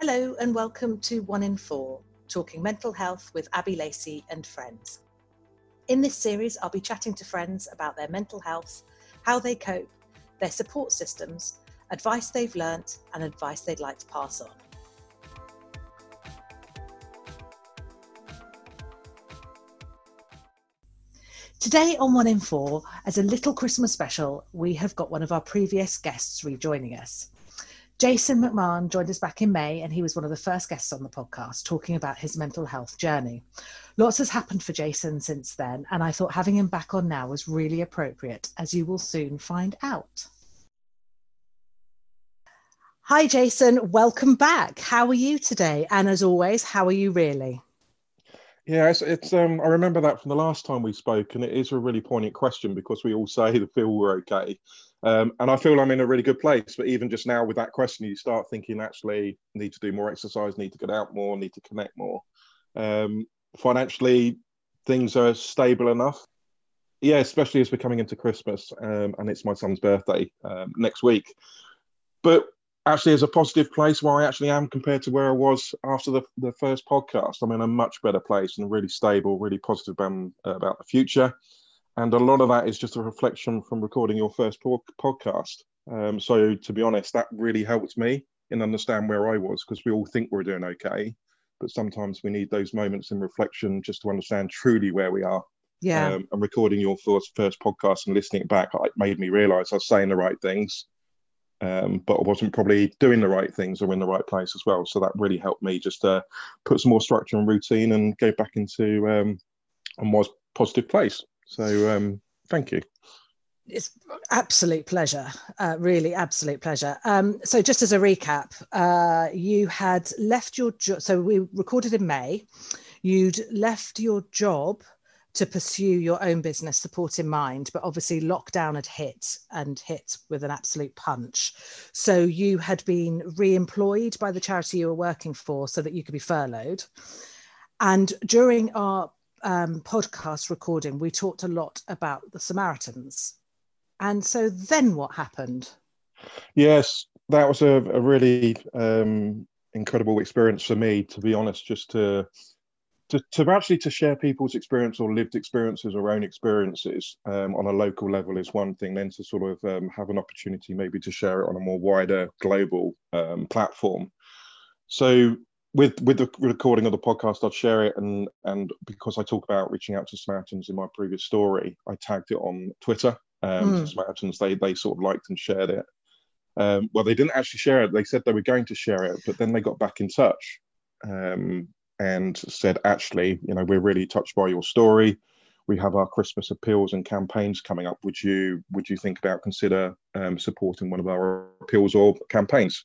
Hello, and welcome to One in Four, talking mental health with Abby Lacey and friends. In this series, I'll be chatting to friends about their mental health, how they cope, their support systems, advice they've learnt, and advice they'd like to pass on. Today on One in Four, as a little Christmas special, we have got one of our previous guests rejoining us. Jason McMahon joined us back in May, and he was one of the first guests on the podcast talking about his mental health journey. Lots has happened for Jason since then, and I thought having him back on now was really appropriate, as you will soon find out. Hi, Jason. Welcome back. How are you today? And as always, how are you really? Yeah, it's, it's um, I remember that from the last time we spoke, and it is a really poignant question because we all say that feel we're okay, um, and I feel I'm in a really good place. But even just now with that question, you start thinking actually need to do more exercise, need to get out more, need to connect more. Um, financially, things are stable enough. Yeah, especially as we're coming into Christmas, um, and it's my son's birthday um, next week. But actually is a positive place where I actually am compared to where I was after the, the first podcast. I'm in a much better place and really stable, really positive about, about the future. And a lot of that is just a reflection from recording your first po- podcast. Um, so, to be honest, that really helped me in understand where I was because we all think we're doing okay, but sometimes we need those moments in reflection just to understand truly where we are. Yeah. Um, and recording your first first podcast and listening back, it made me realise I was saying the right things um, but I wasn't probably doing the right things or in the right place as well. So that really helped me just to put some more structure and routine and go back into um, a more positive place. So um, thank you. It's absolute pleasure, uh, really absolute pleasure. Um, so just as a recap, uh, you had left your job. So we recorded in May. You'd left your job to pursue your own business support in mind but obviously lockdown had hit and hit with an absolute punch. So you had been re-employed by the charity you were working for so that you could be furloughed. And during our um, podcast recording we talked a lot about the samaritans. And so then what happened? Yes that was a, a really um, incredible experience for me to be honest just to to, to actually to share people's experience or lived experiences or own experiences um, on a local level is one thing then to sort of um, have an opportunity maybe to share it on a more wider global um, platform. So with with the recording of the podcast i'd share it and and because i talk about reaching out to samaritans in my previous story i tagged it on twitter um, mm. samaritans they they sort of liked and shared it. Um, well they didn't actually share it. They said they were going to share it but then they got back in touch. Um, and said, actually, you know, we're really touched by your story. We have our Christmas appeals and campaigns coming up. Would you would you think about consider um, supporting one of our appeals or campaigns?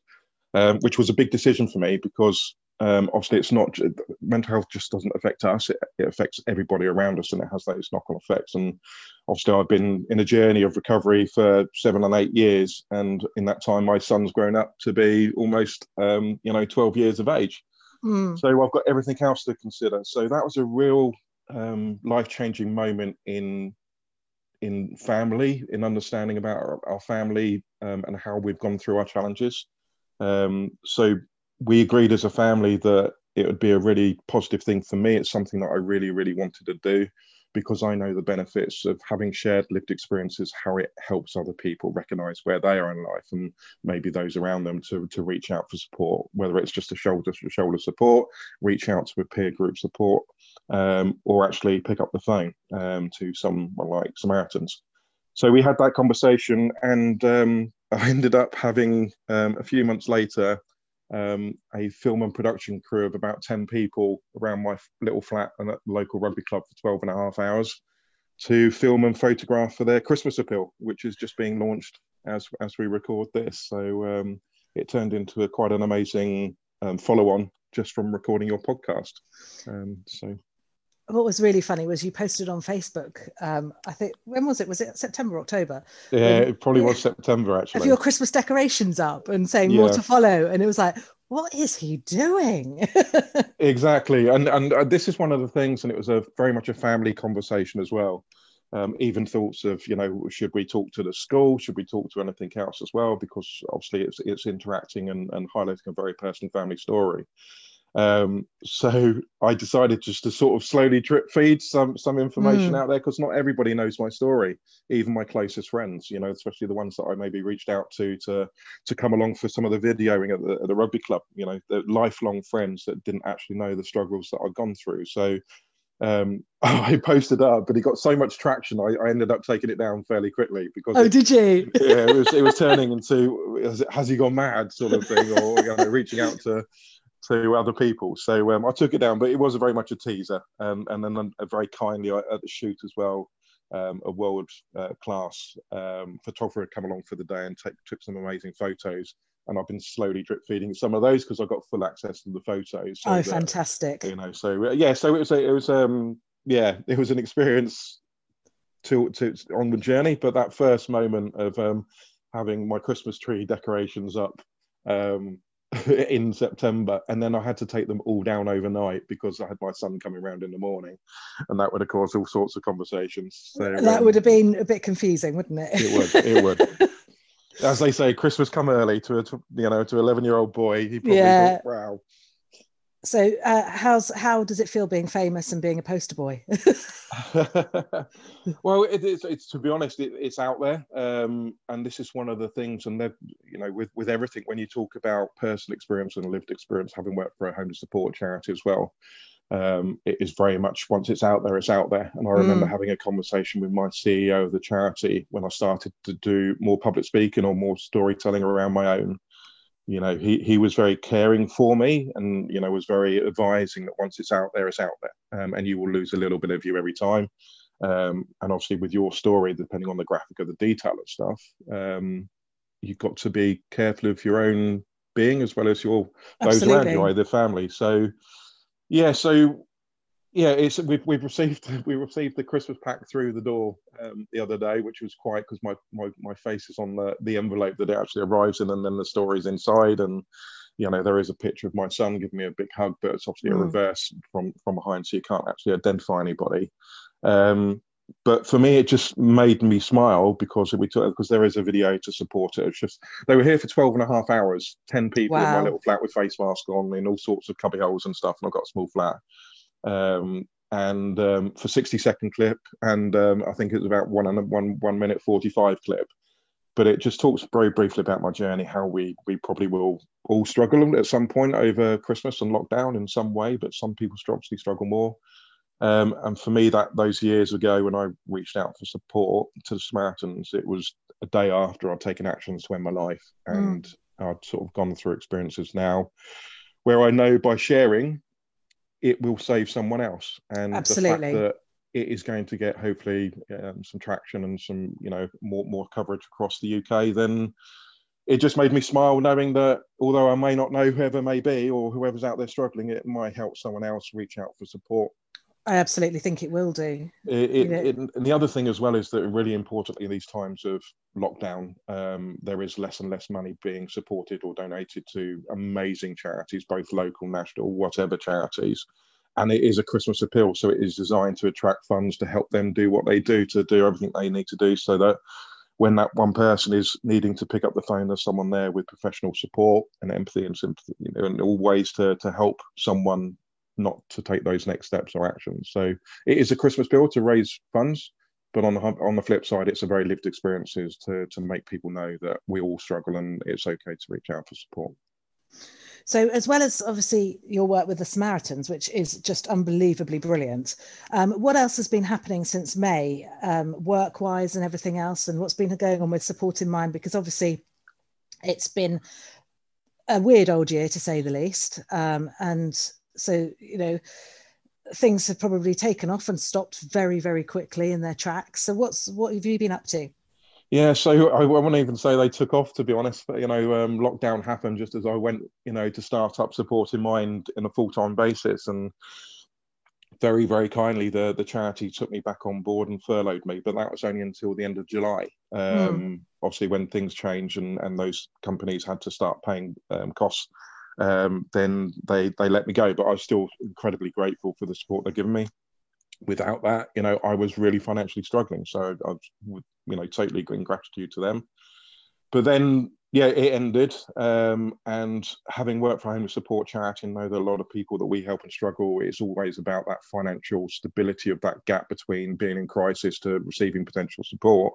Um, which was a big decision for me because um, obviously it's not mental health just doesn't affect us it, it, affects everybody around us and it has those knock-on effects and obviously i've been in a journey of recovery for seven and eight years and in that time my son's grown up to be almost um, you know 12 years of age Mm. So I've got everything else to consider. So that was a real um, life changing moment in in family, in understanding about our, our family um, and how we've gone through our challenges. Um, so we agreed as a family that it would be a really positive thing for me. It's something that I really, really wanted to do because I know the benefits of having shared lived experiences, how it helps other people recognize where they are in life and maybe those around them to, to reach out for support, whether it's just a shoulder to shoulder support, reach out to a peer group support, um, or actually pick up the phone um, to someone like Samaritans. So we had that conversation, and um, I ended up having um, a few months later um, a film and production crew of about 10 people around my little flat and at the local rugby club for 12 and a half hours to film and photograph for their Christmas appeal, which is just being launched as, as we record this. So um, it turned into a, quite an amazing um, follow on just from recording your podcast. Um, so what was really funny was you posted on Facebook. Um, I think when was it? Was it September, October? Yeah, when, it probably was September actually. Have your Christmas decorations up and saying yeah. more to follow, and it was like, what is he doing? exactly, and and uh, this is one of the things, and it was a very much a family conversation as well. Um, even thoughts of, you know, should we talk to the school? Should we talk to anything else as well? Because obviously it's it's interacting and, and highlighting a very personal family story. Um, so I decided just to sort of slowly drip feed some some information mm. out there because not everybody knows my story, even my closest friends. You know, especially the ones that I maybe reached out to to to come along for some of the videoing at the, at the rugby club. You know, the lifelong friends that didn't actually know the struggles that I'd gone through. So um, I posted up, but it got so much traction. I, I, ended up taking it down fairly quickly because. Oh, it, did you? yeah, it was it was turning into has he gone mad sort of thing, or you know, reaching out to to other people. So um, I took it down, but it was very much a teaser. Um, and then a very kindly uh, at the shoot as well, um, a world uh, class um, photographer had come along for the day and take, took some amazing photos. And I've been slowly drip feeding some of those because I got full access to the photos. So oh, that, fantastic! You know, so uh, yeah, so it was a, it was um yeah, it was an experience to to on the journey. But that first moment of um having my Christmas tree decorations up um, in September, and then I had to take them all down overnight because I had my son coming around in the morning, and that would have caused all sorts of conversations. So, that um, would have been a bit confusing, wouldn't it? It would. It would. As they say, Christmas come early to a you know to eleven year old boy. He probably yeah. thought, "Wow." So, uh, how's how does it feel being famous and being a poster boy? well, it, it's, it's to be honest, it, it's out there, um, and this is one of the things. And you know, with with everything, when you talk about personal experience and lived experience, having worked for a home to support charity as well, um, it is very much once it's out there, it's out there. And I remember mm. having a conversation with my CEO of the charity when I started to do more public speaking or more storytelling around my own you know he, he was very caring for me and you know was very advising that once it's out there it's out there. Um, and you will lose a little bit of you every time. Um, and obviously with your story depending on the graphic of the detail and stuff um, you've got to be careful of your own being as well as your those around you either family. So yeah so yeah, it's we've we've received we received the Christmas pack through the door um, the other day, which was quite because my, my my face is on the the envelope that it actually arrives in, and then the story's inside, and you know there is a picture of my son giving me a big hug, but it's obviously mm. a reverse from from behind, so you can't actually identify anybody. Um, but for me, it just made me smile because we took because there is a video to support it. It's just they were here for 12 and a half hours, 10 people wow. in my little flat with face mask on in all sorts of cubby holes and stuff, and I've got a small flat um, and um, for 60 second clip, and um, I think it was about one and one one minute 45 clip. But it just talks very briefly about my journey, how we we probably will all struggle at some point over Christmas and lockdown in some way, but some people obviously struggle more. Um, and for me, that those years ago when I reached out for support to the Samaritans, it was a day after I'd taken actions to end my life, mm. and mm. I'd sort of gone through experiences now where I know by sharing it will save someone else. And Absolutely. the fact that it is going to get hopefully um, some traction and some you know more more coverage across the UK, then it just made me smile knowing that although I may not know whoever may be or whoever's out there struggling, it might help someone else reach out for support. I absolutely think it will do. It, it, the other thing as well is that really importantly in these times of lockdown, um, there is less and less money being supported or donated to amazing charities, both local, national, whatever charities. And it is a Christmas appeal, so it is designed to attract funds to help them do what they do, to do everything they need to do, so that when that one person is needing to pick up the phone, there's someone there with professional support and empathy and sympathy, you know, and all ways to to help someone not to take those next steps or actions. So it is a Christmas bill to raise funds, but on the on the flip side, it's a very lived experiences to to make people know that we all struggle and it's okay to reach out for support. So, as well as obviously your work with the Samaritans, which is just unbelievably brilliant, um, what else has been happening since May, um, work wise and everything else? And what's been going on with Support in Mind? Because obviously it's been a weird old year to say the least. Um, and so you know things have probably taken off and stopped very very quickly in their tracks so what's what have you been up to yeah so i, I won't even say they took off to be honest but you know um, lockdown happened just as i went you know to start up support in mind in a full-time basis and very very kindly the the charity took me back on board and furloughed me but that was only until the end of july hmm. um, mm. obviously when things changed and and those companies had to start paying um, costs um, then they they let me go. But I was still incredibly grateful for the support they've given me. without that, you know, I was really financially struggling. So I would, you know, totally in gratitude to them. But then, yeah, it ended. Um, and having worked for Homeless Support Charity and know that a lot of people that we help and struggle, it's always about that financial stability of that gap between being in crisis to receiving potential support.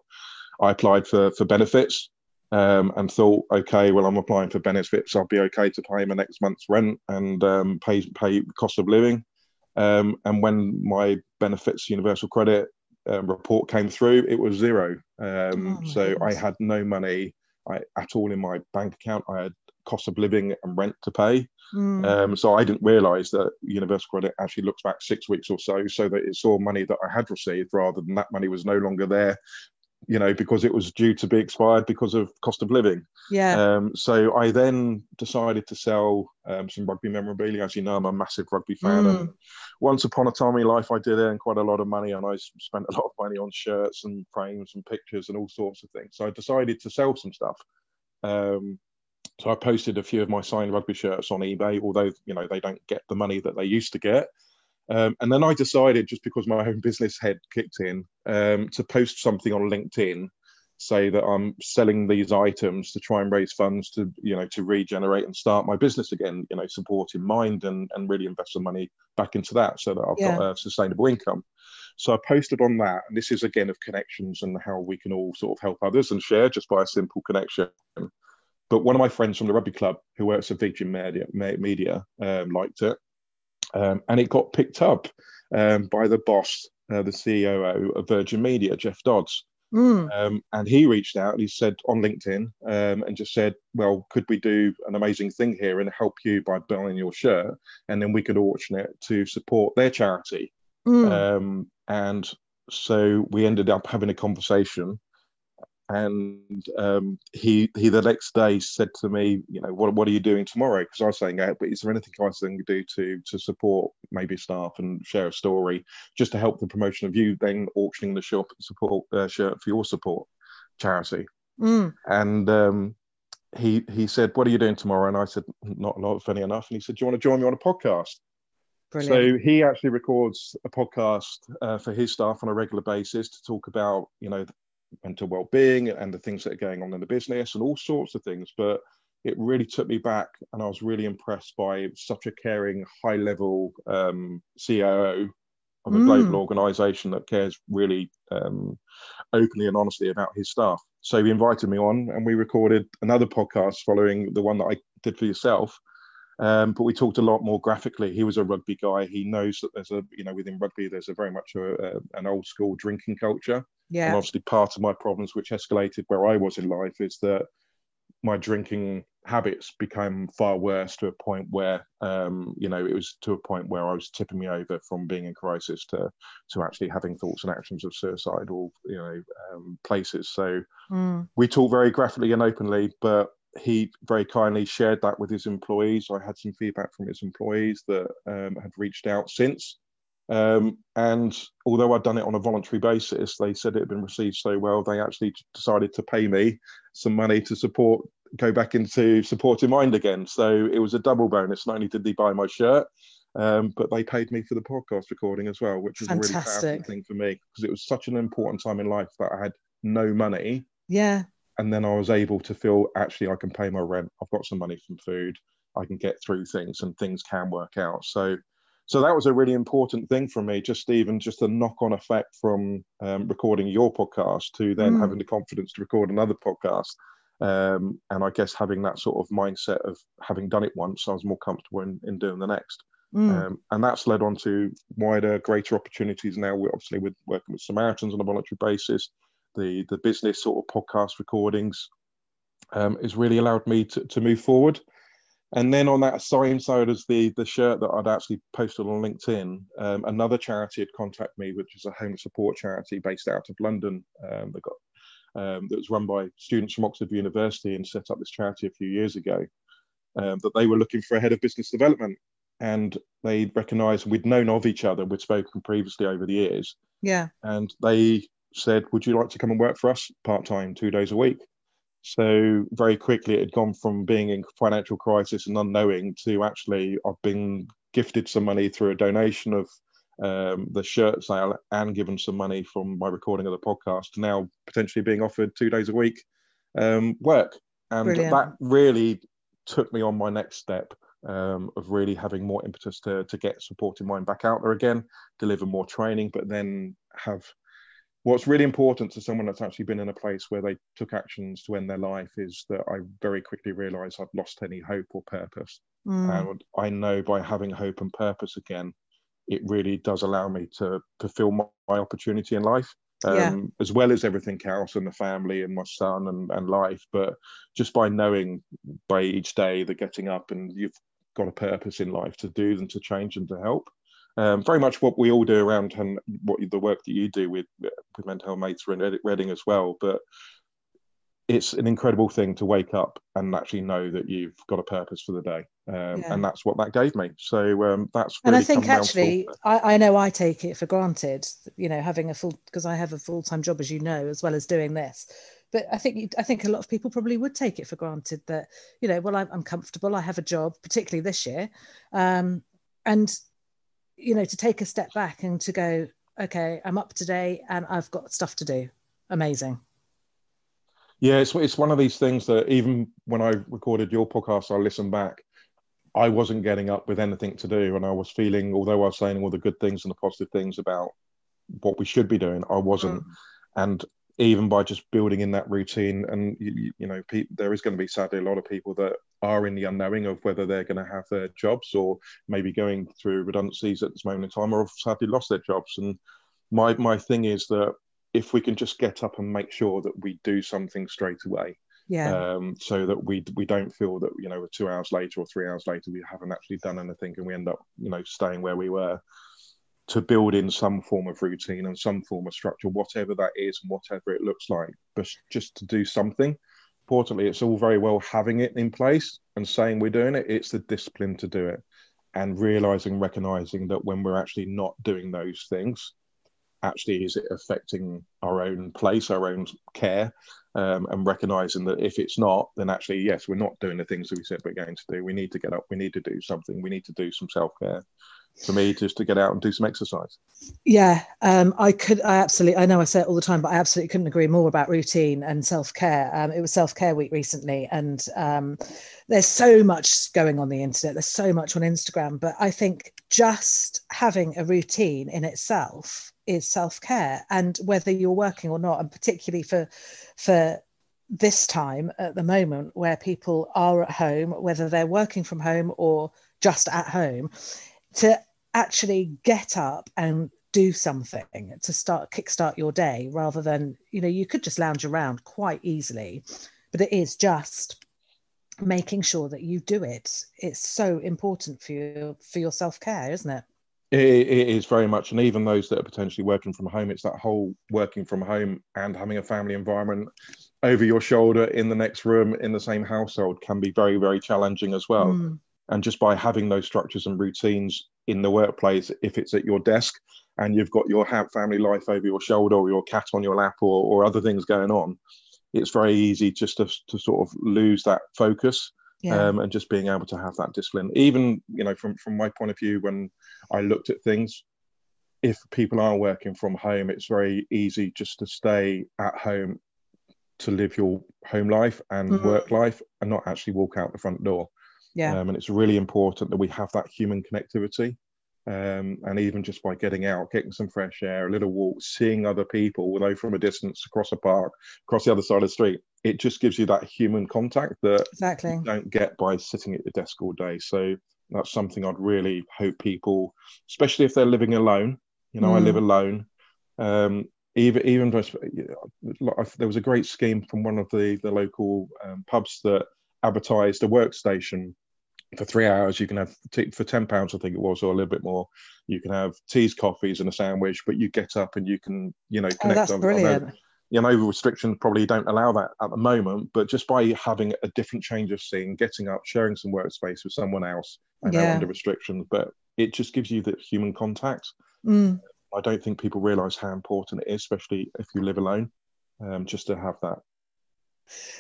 I applied for for benefits um, and thought, okay, well, I'm applying for benefits. I'll be okay to pay my next month's rent and um, pay pay cost of living. Um, and when my benefits universal credit um, report came through, it was zero. Um, oh so goodness. I had no money I, at all in my bank account. I had cost of living and rent to pay. Mm. Um, so I didn't realise that Universal Credit actually looks back six weeks or so, so that it saw money that I had received rather than that money was no longer there you know, because it was due to be expired because of cost of living. Yeah. Um, so I then decided to sell um, some rugby memorabilia. As you know, I'm a massive rugby fan. Mm. And once upon a time in life, I did earn quite a lot of money and I spent a lot of money on shirts and frames and pictures and all sorts of things. So I decided to sell some stuff. Um, so I posted a few of my signed rugby shirts on eBay, although, you know, they don't get the money that they used to get. Um, and then I decided, just because my own business head kicked in, um, to post something on LinkedIn, say that I'm selling these items to try and raise funds to, you know, to regenerate and start my business again. You know, support in mind and and really invest some money back into that, so that I've yeah. got a sustainable income. So I posted on that, and this is again of connections and how we can all sort of help others and share just by a simple connection. But one of my friends from the rugby club who works at Virgin Media, Media um, liked it, um, and it got picked up um, by the boss, uh, the CEO of Virgin Media, Jeff Dodds. Mm. Um, and he reached out and he said on LinkedIn um, and just said, Well, could we do an amazing thing here and help you by buying your shirt? And then we could auction it to support their charity. Mm. Um, and so we ended up having a conversation and um, he he the next day said to me, you know, what what are you doing tomorrow? Because I was saying, but is there anything I can do to to support maybe staff and share a story just to help the promotion of you then auctioning the shop support uh, shirt for your support charity? Mm. And um, he he said, what are you doing tomorrow? And I said, not a lot, funny enough. And he said, do you want to join me on a podcast? Brilliant. So he actually records a podcast uh, for his staff on a regular basis to talk about, you know, mental well-being and the things that are going on in the business and all sorts of things. But it really took me back and i was really impressed by such a caring high level um, coo of a mm. global organization that cares really um, openly and honestly about his staff so he invited me on and we recorded another podcast following the one that i did for yourself um, but we talked a lot more graphically. He was a rugby guy. He knows that there's a, you know, within rugby, there's a very much a, a, an old school drinking culture. Yeah. And obviously, part of my problems, which escalated where I was in life, is that my drinking habits became far worse to a point where, um, you know, it was to a point where I was tipping me over from being in crisis to to actually having thoughts and actions of suicidal, you know, um, places. So mm. we talk very graphically and openly, but he very kindly shared that with his employees. I had some feedback from his employees that um, had reached out since um, and although I'd done it on a voluntary basis, they said it had been received so well, they actually decided to pay me some money to support, go back into Support in Mind again. So it was a double bonus. Not only did they buy my shirt, um, but they paid me for the podcast recording as well, which was Fantastic. a really powerful thing for me because it was such an important time in life that I had no money. Yeah. And then I was able to feel actually I can pay my rent. I've got some money from food. I can get through things and things can work out. So so that was a really important thing for me just even just a knock-on effect from um, recording your podcast to then mm. having the confidence to record another podcast um, and i guess having that sort of mindset of having done it once i was more comfortable in, in doing the next mm. um, and that's led on to wider greater opportunities now we're obviously with working with samaritans on a voluntary basis the the business sort of podcast recordings um, has really allowed me to, to move forward and then on that same side as the the shirt that I'd actually posted on LinkedIn, um, another charity had contacted me, which is a home support charity based out of London. Um, they got um, that was run by students from Oxford University and set up this charity a few years ago. Um, that they were looking for a head of business development, and they recognised we'd known of each other, we'd spoken previously over the years. Yeah. And they said, "Would you like to come and work for us part time, two days a week?" So very quickly, it had gone from being in financial crisis and unknowing to actually I've been gifted some money through a donation of um, the shirt sale and given some money from my recording of the podcast now potentially being offered two days a week um, work. And Brilliant. that really took me on my next step um, of really having more impetus to, to get Support in Mind back out there again, deliver more training, but then have what's really important to someone that's actually been in a place where they took actions to end their life is that I very quickly realized I've lost any hope or purpose. Mm. And I know by having hope and purpose again, it really does allow me to fulfill my, my opportunity in life. Um, yeah. as well as everything else and the family and my son and, and life. But just by knowing by each day that getting up and you've got a purpose in life to do and to change and to help. Um, very much what we all do around and what the work that you do with with mental health mates in Reading as well. But it's an incredible thing to wake up and actually know that you've got a purpose for the day, um, yeah. and that's what that gave me. So um, that's really and I think actually, I, I, know I take it for granted. You know, having a full because I have a full time job, as you know, as well as doing this. But I think I think a lot of people probably would take it for granted that you know, well, I'm, I'm comfortable. I have a job, particularly this year, um, and you know, to take a step back and to go, okay, I'm up today and I've got stuff to do. Amazing. Yeah, it's it's one of these things that even when I recorded your podcast, I listened back. I wasn't getting up with anything to do, and I was feeling, although I was saying all the good things and the positive things about what we should be doing, I wasn't. Mm. And even by just building in that routine, and you, you know, pe- there is going to be sadly a lot of people that are in the unknowing of whether they're going to have their jobs or maybe going through redundancies at this moment in time, or have sadly lost their jobs. And my my thing is that if we can just get up and make sure that we do something straight away yeah um, so that we we don't feel that you know two hours later or three hours later we haven't actually done anything and we end up you know staying where we were to build in some form of routine and some form of structure whatever that is and whatever it looks like but just to do something. Importantly it's all very well having it in place and saying we're doing it. It's the discipline to do it and realizing recognizing that when we're actually not doing those things actually is it affecting our own place, our own care, um, and recognizing that if it's not, then actually, yes, we're not doing the things that we said we're going to do. We need to get up, we need to do something, we need to do some self care. For me, just to get out and do some exercise. Yeah, um, I could. I absolutely. I know I say it all the time, but I absolutely couldn't agree more about routine and self care. Um, it was self care week recently, and um, there's so much going on the internet. There's so much on Instagram, but I think just having a routine in itself is self-care and whether you're working or not and particularly for for this time at the moment where people are at home whether they're working from home or just at home to actually get up and do something to start kickstart your day rather than you know you could just lounge around quite easily but it is just making sure that you do it it's so important for you for your self-care isn't it it, it is very much, and even those that are potentially working from home, it's that whole working from home and having a family environment over your shoulder in the next room in the same household can be very, very challenging as well. Mm. And just by having those structures and routines in the workplace, if it's at your desk and you've got your family life over your shoulder or your cat on your lap or, or other things going on, it's very easy just to, to sort of lose that focus yeah. um, and just being able to have that discipline. Even you know, from from my point of view, when I looked at things, if people are working from home, it's very easy just to stay at home to live your home life and mm-hmm. work life and not actually walk out the front door. Yeah. Um, and it's really important that we have that human connectivity. Um, and even just by getting out, getting some fresh air, a little walk, seeing other people, although from a distance across a park, across the other side of the street, it just gives you that human contact that exactly. you don't get by sitting at your desk all day. So that's something I'd really hope people, especially if they're living alone. You know, mm. I live mm. alone. Um, even even there was a great scheme from one of the the local um, pubs that advertised a workstation for three hours. You can have for ten pounds, I think it was, or a little bit more. You can have teas, coffees, and a sandwich, but you get up and you can, you know, connect. Oh, that's on, brilliant. On you know, restrictions probably don't allow that at the moment, but just by having a different change of scene, getting up, sharing some workspace with someone else, I know yeah. under restrictions, but it just gives you that human contact. Mm. I don't think people realise how important it is, especially if you live alone, um, just to have that.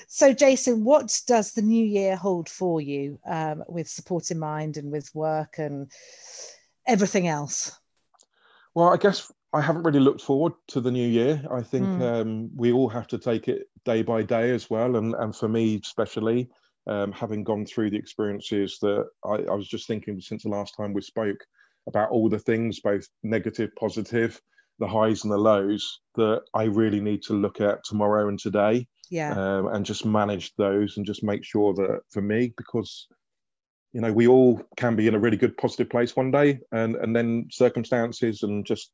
So, Jason, what does the new year hold for you um, with support in mind and with work and everything else? Well, I guess I haven't really looked forward to the new year. I think mm. um, we all have to take it day by day as well. And, and for me, especially, um, having gone through the experiences that I, I, was just thinking since the last time we spoke about all the things, both negative, positive, the highs and the lows, that I really need to look at tomorrow and today. Yeah. Um, and just manage those and just make sure that for me, because you know we all can be in a really good positive place one day and and then circumstances and just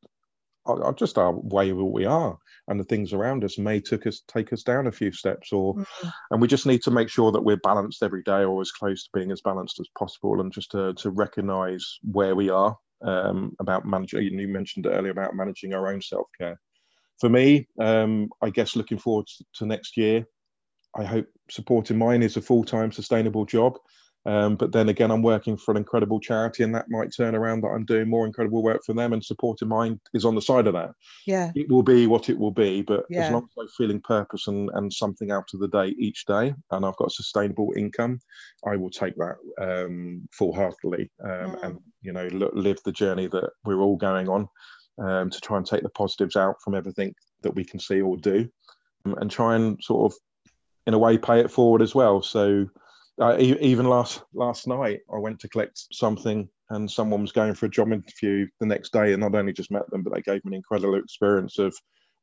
are just our way of what we are and the things around us may took us take us down a few steps or mm-hmm. and we just need to make sure that we're balanced every day or as close to being as balanced as possible and just to, to recognize where we are um, about managing you mentioned earlier about managing our own self-care for me um, i guess looking forward to next year i hope Support in Mind is a full-time sustainable job um, but then again, I'm working for an incredible charity, and that might turn around that I'm doing more incredible work for them, and Support in Mind is on the side of that. Yeah, it will be what it will be, but yeah. as long as I'm feeling purpose and, and something out of the day each day, and I've got a sustainable income, I will take that um, full heartedly um, mm. and you know live the journey that we're all going on um, to try and take the positives out from everything that we can see or do, um, and try and sort of in a way pay it forward as well. So uh, even last last night, I went to collect something, and someone was going for a job interview the next day, and not only just met them, but they gave me an incredible experience of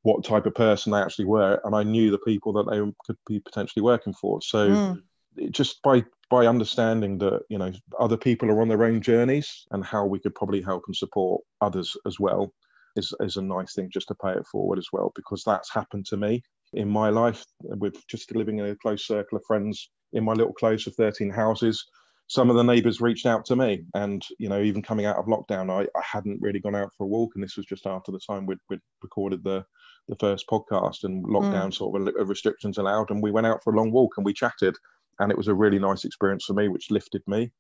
what type of person they actually were, and I knew the people that they could be potentially working for. So, mm. just by by understanding that you know other people are on their own journeys, and how we could probably help and support others as well, is is a nice thing just to pay it forward as well, because that's happened to me in my life with just living in a close circle of friends in my little close of 13 houses some of the neighbors reached out to me and you know even coming out of lockdown I, I hadn't really gone out for a walk and this was just after the time we'd, we'd recorded the the first podcast and lockdown mm. sort of restrictions allowed and we went out for a long walk and we chatted and it was a really nice experience for me which lifted me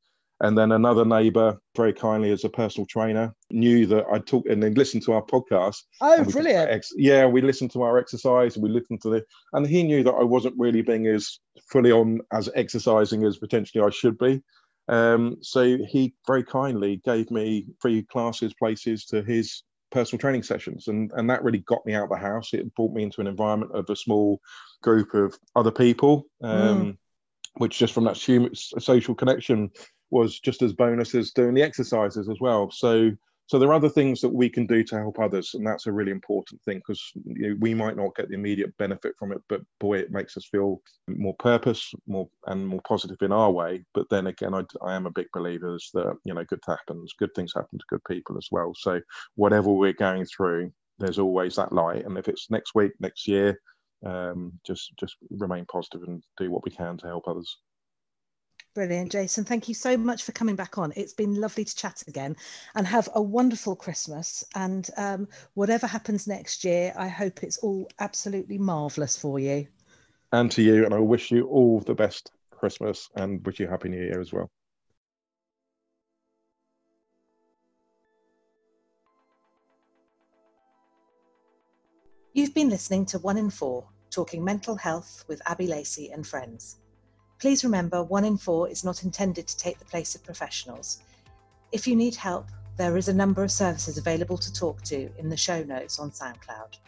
and then another neighbour, very kindly as a personal trainer, knew that I'd talk and then listened to our podcast. Oh, brilliant! Ex- yeah, we listened to our exercise and we listened to the, and he knew that I wasn't really being as fully on as exercising as potentially I should be. Um, so he very kindly gave me free classes, places to his personal training sessions and and that really got me out of the house it brought me into an environment of a small group of other people um, mm. Which just from that social connection was just as bonus as doing the exercises as well. So so there are other things that we can do to help others, and that's a really important thing because you know, we might not get the immediate benefit from it, but boy, it makes us feel more purpose, more and more positive in our way. But then again, I, I am a big believer that you know good happens, good things happen to good people as well. So whatever we're going through, there's always that light, and if it's next week, next year, um, just just remain positive and do what we can to help others. Brilliant, Jason. Thank you so much for coming back on. It's been lovely to chat again and have a wonderful Christmas. And um, whatever happens next year, I hope it's all absolutely marvellous for you. And to you. And I wish you all the best Christmas and wish you Happy New Year as well. You've been listening to One in Four, talking mental health with Abby Lacey and friends. Please remember, one in four is not intended to take the place of professionals. If you need help, there is a number of services available to talk to in the show notes on SoundCloud.